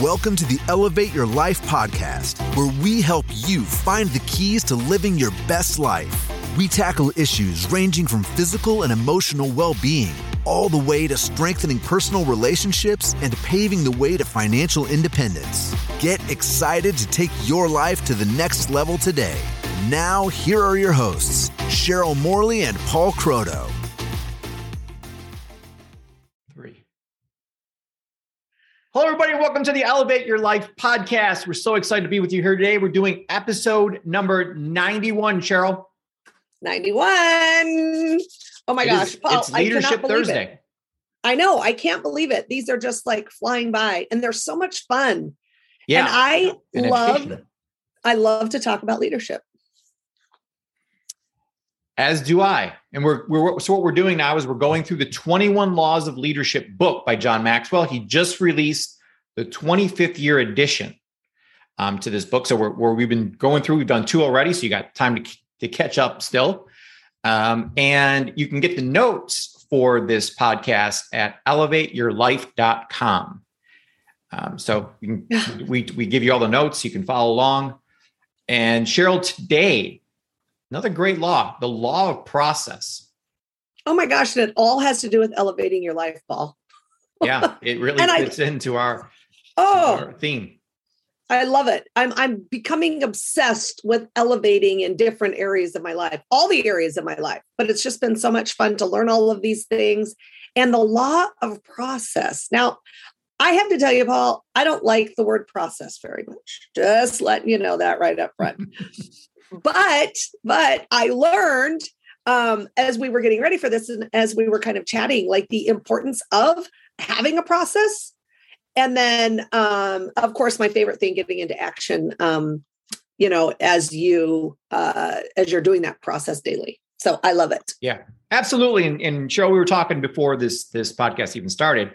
Welcome to the Elevate Your Life podcast, where we help you find the keys to living your best life. We tackle issues ranging from physical and emotional well being, all the way to strengthening personal relationships and paving the way to financial independence. Get excited to take your life to the next level today. Now, here are your hosts, Cheryl Morley and Paul Croto. Welcome to the Elevate Your Life podcast. We're so excited to be with you here today. We're doing episode number 91, Cheryl. 91. Oh my It gosh. is- Paul, it's I Leadership believe Thursday. It. I know. I can't believe it. These are just like flying by and they're so much fun. Yeah. And I and love. I love to talk about leadership. As do I. And we're, we're so what we're doing now is we're going through the 21 Laws of Leadership book by John Maxwell. He just released the 25th year edition um, to this book. So we're, we're we've been going through. We've done two already, so you got time to to catch up still. Um, and you can get the notes for this podcast at elevateyourlife.com. Um, so you can, we we give you all the notes. You can follow along. And Cheryl, today Another great law, the law of process. Oh my gosh. And it all has to do with elevating your life, Paul. Yeah, it really And I- fits into our, Oh, theme. I love it. I'm I'm becoming obsessed with elevating in different areas of my life, all the areas of my life. But it's just been so much fun to learn all of these things and the law of process. Now, I have to tell you, Paul, I don't like the word process very much. Just letting you know that right up front. but but I learned um, as we were getting ready for this and as we were kind of chatting, like the importance of having a process and then um of course my favorite thing getting into action um you know as you uh as you're doing that process daily so i love it Yeah, absolutely. And, and Cheryl, we were talking before this this podcast even started.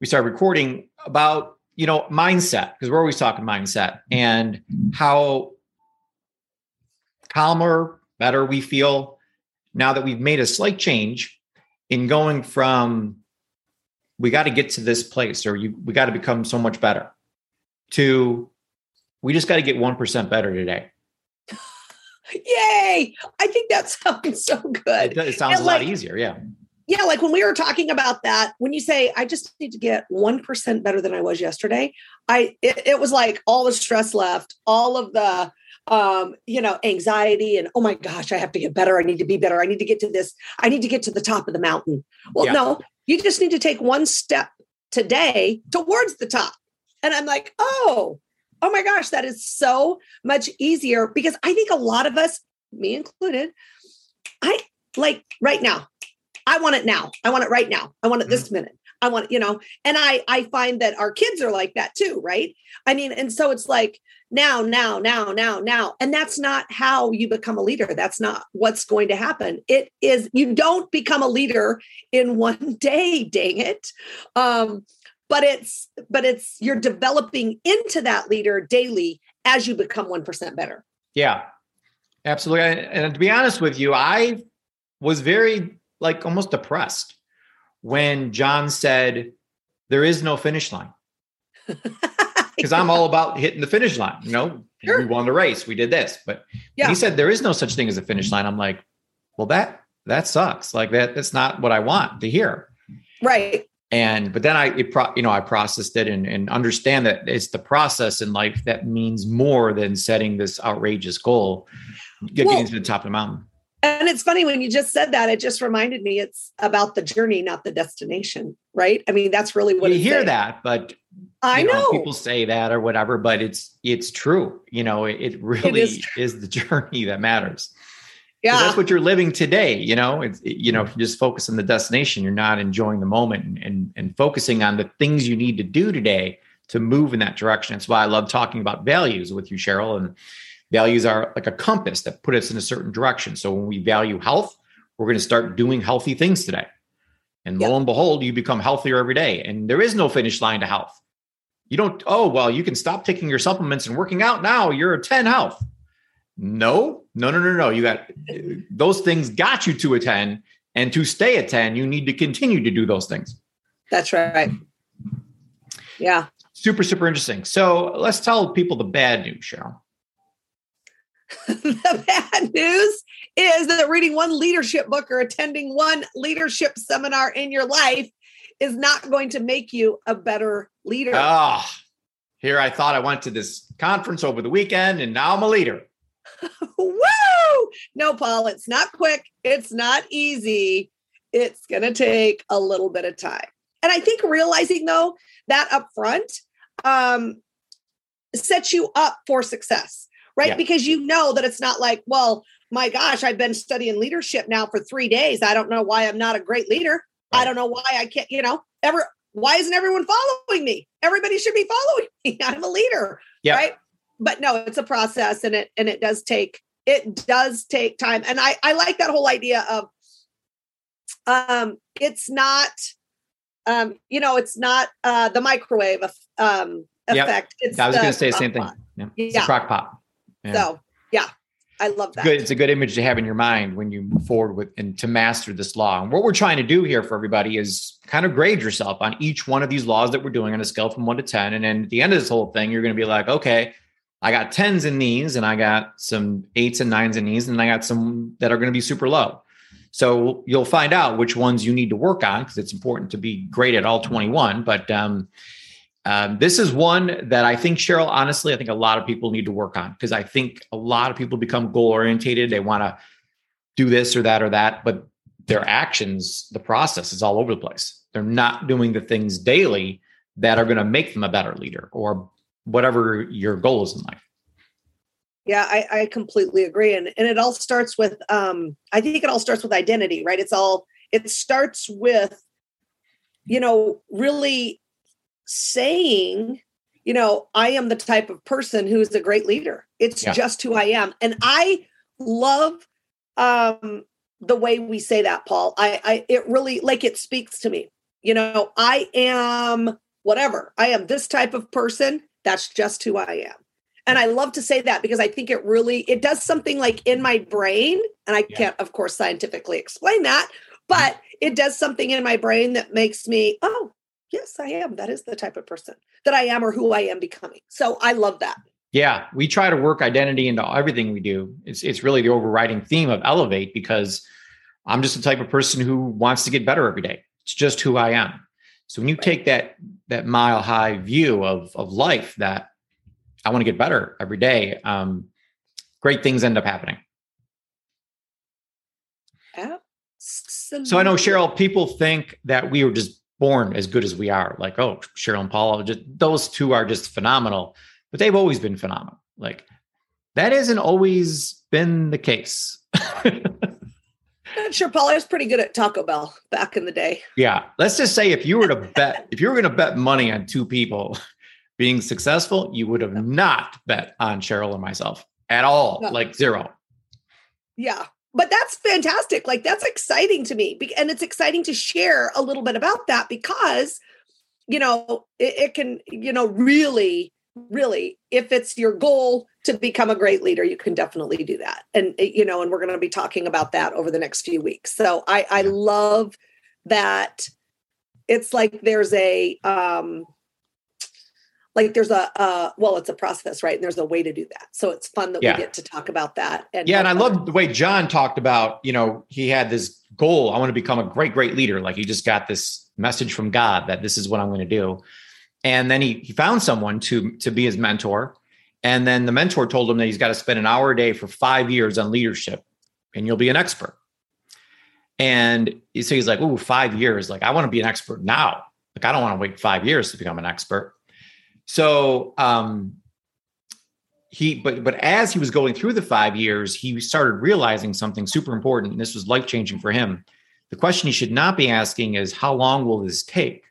We started recording about you know mindset because we're always talking mindset and how calmer, better we feel now that we've made a slight change in going from we got to get to this place or you we got to become so much better to we just got to get 1% better today. yay i think that sounds so good does- it sounds And a lot easier. Yeah. yeah like when we were talking about that when you say i just need to get 1% better than i was yesterday i it, it was like all the stress left all of the um you know anxiety and oh my gosh i have to get better i need to be better i need to get to this i need to get to the top of the mountain well Yeah. no you just need to take one step today towards the top and i'm like oh oh my gosh that is so much easier because i think a lot of us me included i like right now I want it now. I want it right now. I want it this mm. minute. I want, you know, and I I find that our kids are like that too, right? I mean, and so it's like now, now, now, now, now. And that's not how you become a leader. That's not what's going to happen. It is you don't become a leader in one day, dang it. Um, but it's but it's you're developing into that leader daily as you become 1% better. Yeah, absolutely. And, and to be honest with you, I was very like almost depressed when John said there is no finish line because I'm all about hitting the finish line. You know, Sure. we won the race, we did this, but Yeah. he said there is no such thing as a finish mm-hmm. line. I'm like, well, that that sucks. Like that, that's not what I want to hear. right. and but then i it pro, you know i processed it and, and understand that it's the process in life that means more than setting this outrageous goal getting Well- to the top of the mountain And it's funny when you just said that, it just reminded me it's about the journey, not the destination, right? I mean, that's really what you hear saying. that but I you know. people say that or whatever but it's it's true you know it, it really is is, the journey that matters. yeah. that's what you're living today you know it's it- you know if you just focus on the destination you're not enjoying the moment and, and and focusing on the things you need to do today to move in that direction that's why i love talking about values with you cheryl and values are like a compass that put us in a certain direction so when we value health we're going to start doing healthy things today and lo and behold you become healthier every day and there is no finish line to health you don't oh well you can stop taking your supplements and working out now you're a 10 health no no no no no you got those things got you to a 10 and to stay at 10 you need to continue to do those things That's right. Yeah. super, super interesting. So let's tell people the bad news, Cheryl. the bad news is that reading one leadership book or attending one leadership seminar in your life is not going to make you a better leader. Ah, oh, here I thought I went to this conference over the weekend and now I'm a leader. Woo! No, Paul, it's not quick. It's not easy. It's going to take a little bit of time. And I think realizing though that up front um, sets you up for success right? Yeah. Because you know that it's not like, well, my gosh, I've been studying leadership now for three days. I don't know why I'm not a great leader. Right. I don't know why I can't, you know, ever why isn't everyone following me? Everybody should be following me. I'm a leader. Yeah. Right. But no, it's a process and it and it does take it does take time. And I I like that whole idea of um it's not um you know it's not uh the microwave um effect. Yep. It's I was going to say the same thing. Yeah. It's yeah. a crock pot. Yeah. So yeah, I love that. Good. It's a good image to have in your mind when you move forward with and to master this law. And what we're trying to do here for everybody is kind of grade yourself on each one of these laws that we're doing on a scale from one to 10. And then at the end of this whole thing, you're going to be like, okay, I got tens in these and I got some eights and nines in these, and I got some that are going to be super low. So you'll find out which ones you need to work on because it's important to be great at all 21. But um, um, this is one that I think, Cheryl, honestly, I think a lot of people need to work on because I think a lot of people become goal orientated. They want to do this or that or that, but their actions, the process is all over the place. They're not doing the things daily that are going to make them a better leader or whatever your goal is in life. Yeah, I, I completely agree. And, and it all starts with, um, I think it all starts with identity, right? It's all, it starts with, you know, really saying, you know, I am the type of person who is a great leader. It's yeah. just who I am. And I love um the way we say that, Paul. I I it really like it speaks to me. You know, I am whatever. I am this type of person. That's just who I am. And I love to say that because I think it really it does something like in my brain and I yeah. can't of course scientifically explain that, but it does something in my brain that makes me, oh, yes, I am. That is the type of person that I am or who I am becoming. So I love that. Yeah, we try to work identity into everything we do. It's it's really the overriding theme of Elevate because I'm just the type of person who wants to get better every day. It's just who I am. So when you right. take that that mile high view of of life that I want to get better every day, um, great things end up happening. Absolutely. So I know Cheryl, people think that we were just born as good as we are. Like, oh, Cheryl and Paul, just those two are just phenomenal, but they've always been phenomenal. Like that hasn't always been the case. I'm sure Paul was pretty good at Taco Bell back in the day. Yeah. Let's just say if you were to bet, if you were going to bet money on two people being successful, you would have not bet on Cheryl or myself at all, no. like zero. Yeah but that's fantastic. Like that's exciting to me. And it's exciting to share a little bit about that because, you know, it, it, can, you know, really, really, if it's your goal to become a great leader, you can definitely do that. And, eh, you know, and we're going to be talking about that over the next few weeks. So I, I love that it's like there's a, um, like there's a uh well it's a process right? And there's a way to do that. So it's fun that yeah. we get to talk about that and yeah and i love the way john talked about you know he had this goal i want to become a great great leader. Like he just got this message from god that this is what i'm going to do. And then he he found someone to to be his mentor and then the mentor told him that he's got to spend an hour a day for five years on leadership and you'll be an expert. And so he's like oh five years. Like i want to be an expert now. Like i don't want to wait five years to become an expert so um, he, but but as he was going through the five years, he started realizing something super important, and this was life changing for him. The question he should not be asking is, "How long will this take?"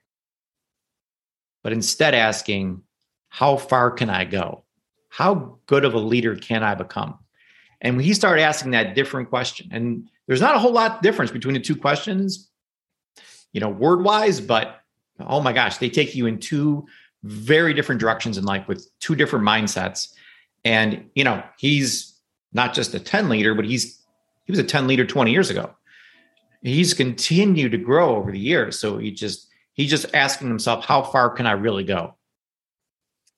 But instead, asking, "How far can I go? How good of a leader can I become?" And he started asking that different question, and there's not a whole lot difference between the two questions, you know, word wise, but oh my gosh, they take you in two very different directions in life with two different mindsets. And, you know, he's not just a 10 leader, but he's, he was a 10 leader 20 years ago. He's continued to grow over the years. So he just, he's just asking himself, how far can I really go?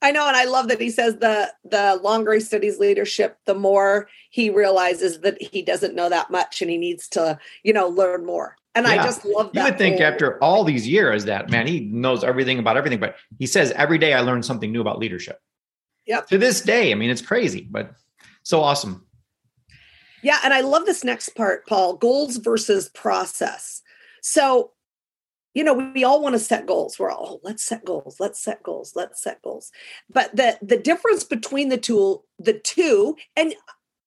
I know, and I love that he says the the longer he studies leadership, the more he realizes that he doesn't know that much and he needs to, you know, learn more. And yeah. I just love that. You would think after all these years that man, he knows everything about everything, but he says every day I learn something new about leadership. Yep. To this day, I mean, it's crazy, but so awesome. Yeah, and I love this next part, Paul. Goals versus process. So you know we all want to set goals we're all oh, let's set goals let's set goals let's set goals but the the difference between the two the two and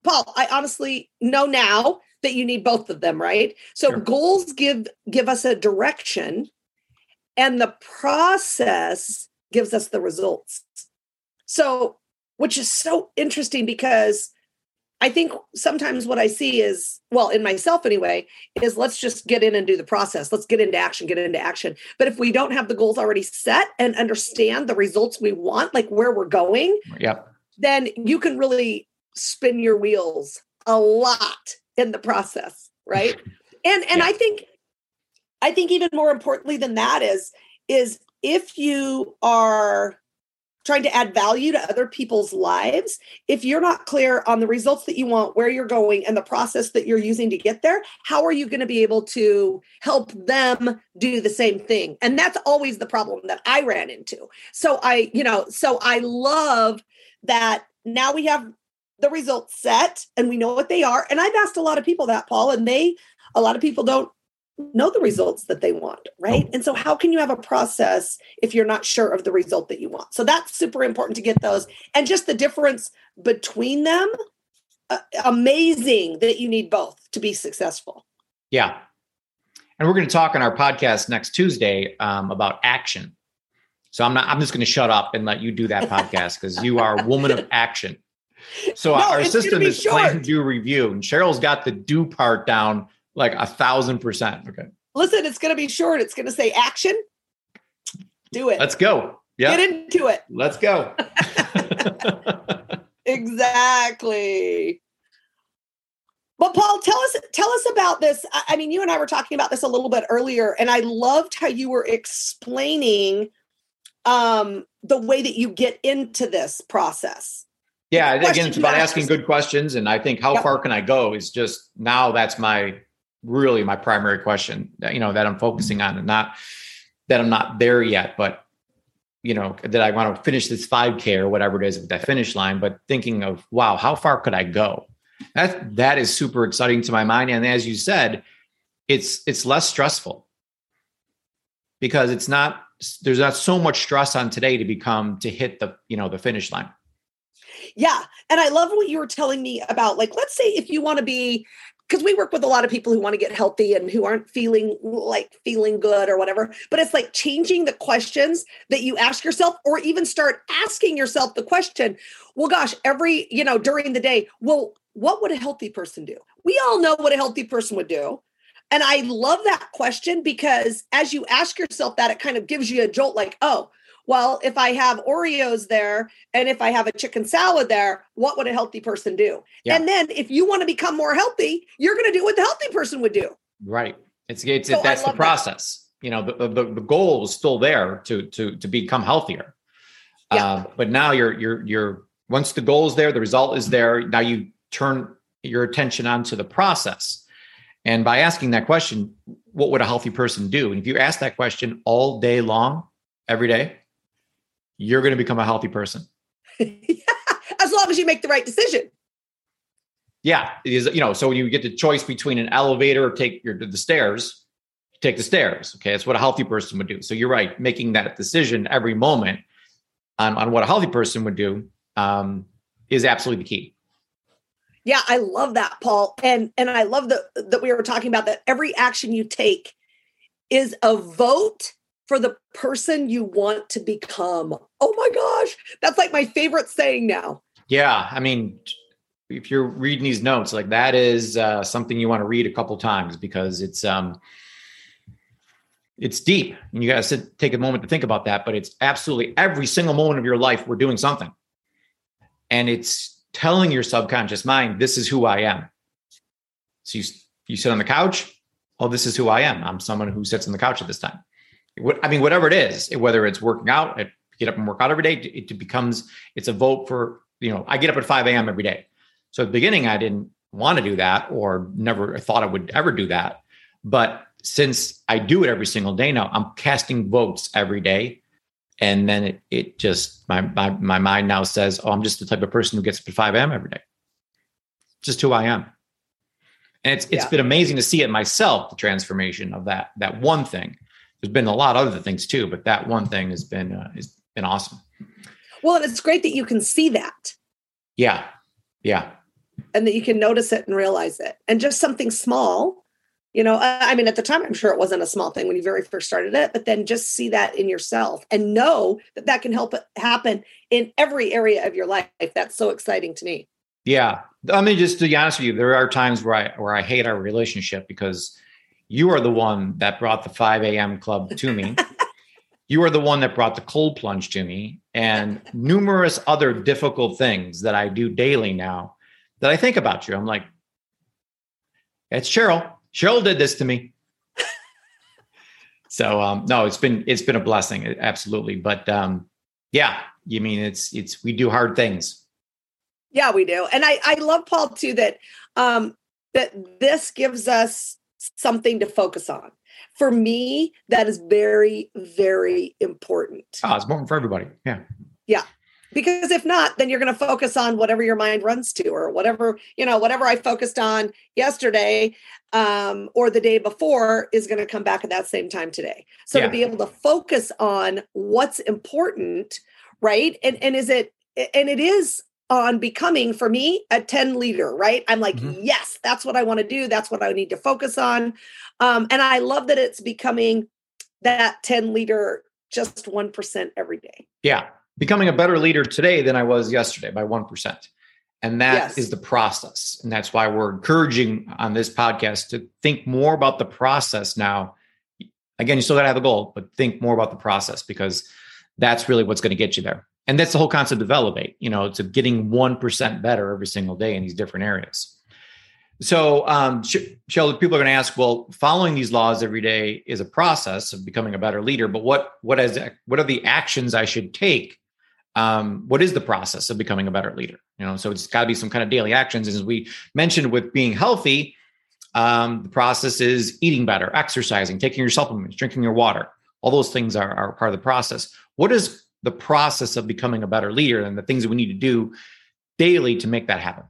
paul i honestly know now that you need both of them right so sure. goals give give us a direction and the process gives us the results so which is so interesting because I think sometimes what I see is, well, in myself anyway, is let's just get in and do the process. Let's get into action, get into action. But if we don't have the goals already set and understand the results we want, like where we're going, yep. then you can really spin your wheels a lot in the process, right? and and yeah. I think I think even more importantly than that is is if you are trying to add value to other people's lives, if you're not clear on the results that you want, where you're going, and the process that you're using to get there, how are you going to be able to help them do the same thing? And that's always the problem that I ran into. So I, you know, so I love that now we have the results set and we know what they are. And I've asked a lot of people that, Paul, and they, a lot of people don't know the results that they want, right? And so, how can you have a process if you're not sure of the result that you want? So, that's super important to get those. And just the difference between them, uh, amazing that you need both to be successful. Yeah. And we're going to talk on our podcast next Tuesday um, about action. So I'm not. I'm just going to shut up and let you do that podcast because you are a woman of action. So no, our system is short. plan, do, review, and Cheryl's got the do part down like a thousand percent. Okay. Listen, it's going to be short. It's going to say action. Do it. Let's go. Yeah. Get into it. Let's go. exactly. But Paul, tell us tell us about this. I mean, you and I were talking about this a little bit earlier, and I loved how you were explaining um, the way that you get into this process. Yeah, again, it's about asking good questions, and I think how yep. far can I go is just now. That's my really my primary question that you know that I'm focusing on and not that I'm not there yet, but you know, that I want to finish this 5K or whatever it is with that finish line, but thinking of wow, how far could I go? That that is super exciting to my mind. And as you said, it's it's less stressful because it's not there's not so much stress on today to become to hit the you know the finish line. Yeah. And I love what you were telling me about like let's say if you want to be because we work with a lot of people who want to get healthy and who aren't feeling like feeling good or whatever but it's like changing the questions that you ask yourself or even start asking yourself the question well gosh every you know during the day well what would a healthy person do we all know what a healthy person would do and i love that question because as you ask yourself that it kind of gives you a jolt like oh well, if I have Oreos there and if I have a chicken salad there, what would a healthy person do? Yeah. And then if you want to become more healthy, you're going to do what the healthy person would do. Right. It's, it's so that's the process. That. You know, the, the, the goal is still there to to to become healthier. Yeah. Uh, but now you're you're you're once the goal is there, the result is there. Now you turn your attention onto the process. And by asking that question, what would a healthy person do? And if you ask that question all day long, every day, you're going to become a healthy person. as long as you make the right decision. Yeah, is. You know, so when you get the choice between an elevator or take your the stairs, take the stairs. Okay, that's what a healthy person would do. So you're right, making that decision every moment on, on what a healthy person would do um, is absolutely the key. Yeah, I love that, Paul, and and I love that that we were talking about that every action you take is a vote for the person you want to become. Oh my gosh, that's like my favorite saying now. Yeah, I mean, if you're reading these notes, like that is uh, something you want to read a couple times because it's um, it's deep, and you got to take a moment to think about that. But it's absolutely every single moment of your life we're doing something, and it's telling your subconscious mind, "This is who I am." So you you sit on the couch. Oh, this is who I am. I'm someone who sits on the couch at this time I mean, whatever it is, whether it's working out, it get up and work out every day. It, becomes it's a vote for you know. I get up at 5 a.m. every day. So at the beginning, I didn't want to do that or never thought I would ever do that. But since I do it every single day now, I'm casting votes every day. And then it it just my my my mind now says, oh, I'm just the type of person who gets up at 5 a.m. every day. Just who I am. And it's it's yeah. been amazing to see it myself, the transformation of that that one thing. There's been a lot of other things too, but that one thing has been uh, has been awesome. Well, and it's great that you can see that. Yeah. Yeah. And that you can notice it and realize it. And just something small you know i mean at the time i'm sure it wasn't a small thing when you very first started it but then just see that in yourself and know that that can help it happen in every area of your life that's so exciting to me yeah i mean just to be honest with you there are times where i where i hate our relationship because you are the one that brought the 5 a.m club to me you are the one that brought the cold plunge to me and numerous other difficult things that i do daily now that i think about you i'm like it's cheryl Cheryl did this to me. so um, no, it's been it's been a blessing, absolutely. But um, yeah, you mean it's it's we do hard things. Yeah, we do, and I I love Paul too that um, that this gives us something to focus on. For me, that is very very important. Oh, it's important for everybody. Yeah. Yeah because if not then you're going to focus on whatever your mind runs to or whatever you know whatever i focused on yesterday um, or the day before is going to come back at that same time today so yeah. to be able to focus on what's important right and and is it and it is on becoming for me a 10 leader right i'm like mm-hmm. yes that's what i want to do that's what i need to focus on um, and i love that it's becoming that 10 leader just 1% every day yeah becoming a better leader today than I was yesterday by 1%. And that yes. is the process. And that's why we're encouraging on this podcast to think more about the process now. Again, you still got to have a goal, but think more about the process because that's really what's going to get you there. And that's the whole concept of Elevate, you know, to getting 1% better every single day in these different areas. So, um, Shell, people are going to ask, well, following these laws every day is a process of becoming a better leader, but what, what is, what are the actions I should take um, what is the process of becoming a better leader? You know, so it's got to be some kind of daily actions. As we mentioned with being healthy, um, the process is eating better, exercising, taking your supplements, drinking your water. All those things are, are part of the process. What is the process of becoming a better leader and the things that we need to do daily to make that happen?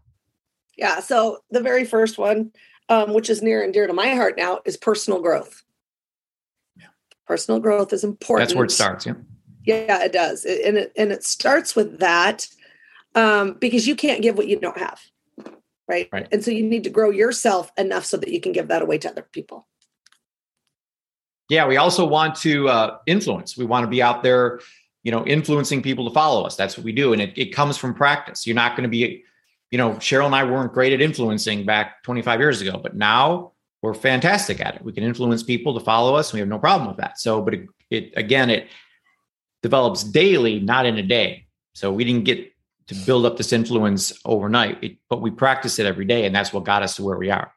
Yeah. So the very first one, um, which is near and dear to my heart now, is personal growth. Yeah. Personal growth is important. That's where it starts. Yeah yeah, it does. And it, and it starts with that um, because you can't give what you don't have. Right? right. And so you need to grow yourself enough so that you can give that away to other people. Yeah, we also want to uh, influence. We want to be out there, you know, influencing people to follow us. That's what we do. And it, it comes from practice. You're not going to be, you know, Cheryl and I weren't great at influencing back 25 years ago, but now we're fantastic at it. We can influence people to follow us. And we have no problem with that. So, but it, it again, it develops daily, not in a day. So we didn't get to build up this influence overnight, it, but we practice it every day, and that's what got us to where we are.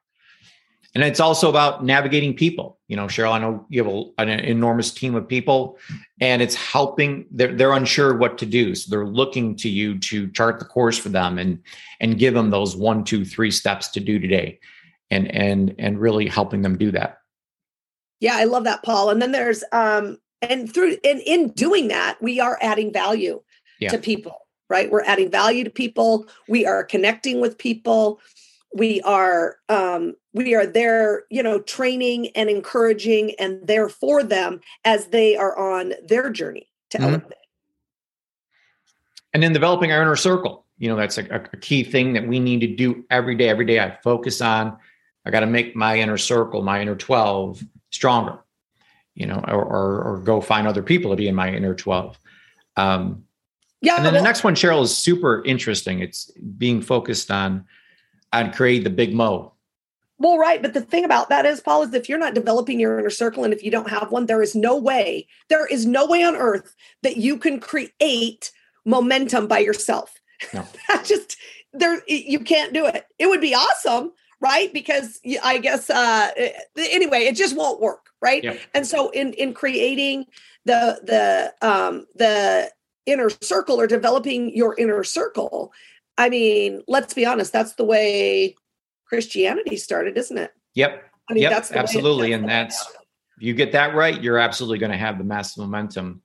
And it's also about navigating people. You know, Cheryl, I know you have a, an enormous team of people, and it's helping. They're they're unsure what to do, so they're looking to you to chart the course for them and and give them those one, two, three steps to do today, and and and really helping them do that. Yeah, I love that, Paul. And then there's um, and through and in doing that we are adding value yeah. to people right we're adding value to people we are connecting with people we are um we are there you know training and encouraging and there for them as they are on their journey to mm-hmm. elevate and then developing our inner circle you know that's a, a key thing that we need to do every day every day i focus on i got to make my inner circle my inner 12 stronger you know, or, or, or go find other people to be in my inner 12. Um, yeah. And then well, the next one, Cheryl, is super interesting. It's being focused on, on create the big mo. Well, right. But the thing about that is, Paul, is if you're not developing your inner circle and if you don't have one, there is no way, there is no way on earth that you can create momentum by yourself. No. that just, there, you can't do it. It would be awesome, right? Because I guess, uh, anyway, it just won't work right yep. and so in in creating the the um the inner circle or developing your inner circle. I mean, let's be honest, that's the way Christianity started, isn't it? Yep. I mean, yep, that's absolutely. and that's, if you get that right, you're absolutely going to have the massive momentum.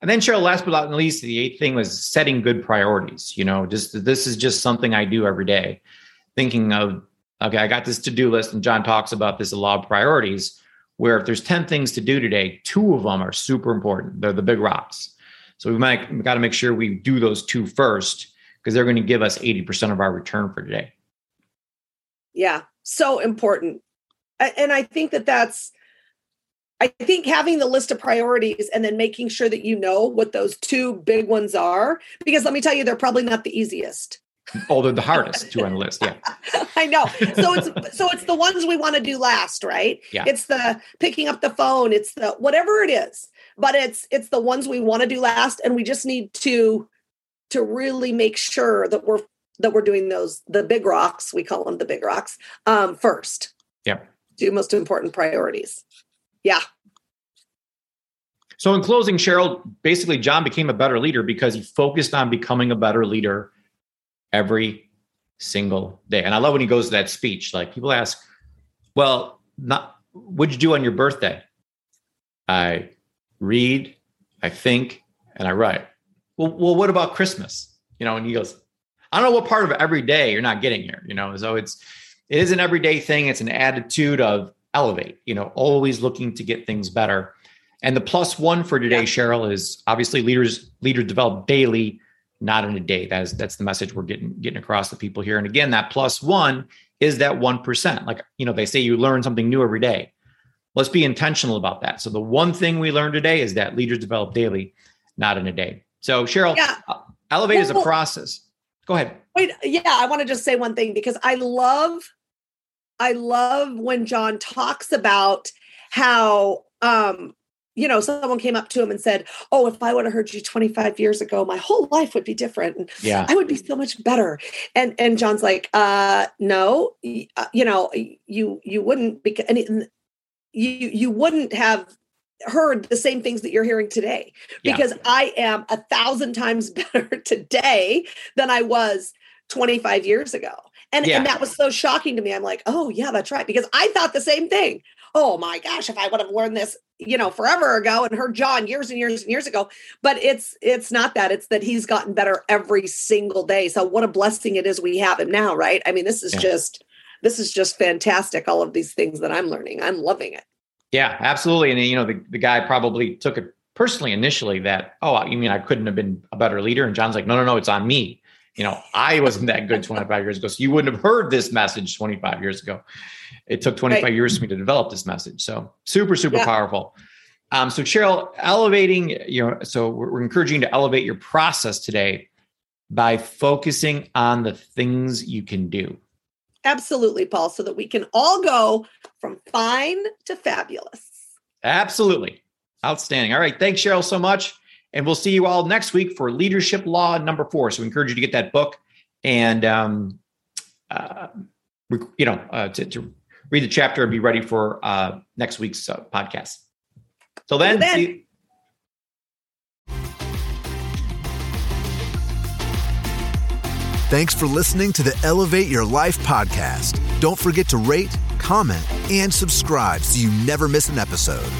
And then, Cheryl, last but not least, the eighth thing was setting good priorities. You know, just this is just something I do every day, thinking of, okay, I got this to do list, and John talks about this a lot of priorities, where if there's 10 things to do today, two of them are super important. They're the big rocks. So we might got to make sure we do those two first because they're going to give us 80% of our return for today. Yeah, so important. And I think that that's I think having the list of priorities and then making sure that you know what those two big ones are, because let me tell you, they're probably not the easiest. Oh, they're the hardest to on the list. Yeah. I know. So it's so it's the ones we want to do last, right? Yeah. It's the picking up the phone, it's the whatever it is. But it's it's the ones we want to do last. And we just need to to really make sure that we're that we're doing those the big rocks, we call them the big rocks, um, first. Yeah. Two most important priorities. Yeah. So, in closing, Cheryl, basically, John became a better leader because he focused on becoming a better leader every single day. And I love when he goes to that speech. Like people ask, "Well, not what'd you do on your birthday?" I read, I think, and I write. Well, well, what about Christmas? You know, and he goes, I don't know what part of every day you're not getting here. You know, so it's it is an everyday thing. It's an attitude of elevate. You know, always looking to get things better. And the plus one for today, yeah. Cheryl, is obviously leaders leaders develop daily, not in a day. That's that's the message we're getting getting across to people here. And again, that plus one is that one percent. Like you know, they say you learn something new every day. Let's be intentional about that. So the one thing we learned today is that leaders develop daily, not in a day. So Cheryl, yeah. Uh, elevate well, is a process. Go ahead. Wait, yeah, I want to just say one thing because I love, I love when John talks about how um you know, someone came up to him and said, Oh, if I would have heard you 25 years ago, my whole life would be different. And yeah. I would be so much better. And, and John's like, uh, no, uh, you know, you, you wouldn't because, and you, you wouldn't have heard the same things that you're hearing today because yeah. I am a thousand times better today than I was 25 years ago. And, yeah. and that was so shocking to me. I'm like, oh, yeah, that's right. Because I thought the same thing oh my gosh, if I would have learned this, you know, forever ago and heard John years and years and years ago. But it's it's not that. It's that he's gotten better every single day. So what a blessing it is we have him now, right? I mean, this is yeah. just this is just fantastic. All of these things that I'm learning. I'm loving it. Yeah, absolutely. And you know, the, the guy probably took it personally initially that, oh, you mean I couldn't have been a better leader? And John's like, no, no, no, it's on me. You know, I wasn't that good 25 years ago. So you wouldn't have heard this message 25 years ago it took 25 right. years for me to develop this message. So super, super yeah. powerful. Um, so Cheryl, elevating, you know, so we're, we're encouraging you to elevate your process today by focusing on the things you can do. Absolutely, Paul, so that we can all go from fine to fabulous. Absolutely. Outstanding. All right. Thanks, Cheryl, so much. And we'll see you all next week for Leadership Law number four. So we encourage you to get that book and, um, uh, you know, uh, to, to read the chapter and be ready for uh, next week's uh, podcast. Till then, then. Thanks for listening to the Elevate Your Life podcast. Don't forget to rate, comment, and subscribe so you never miss an episode.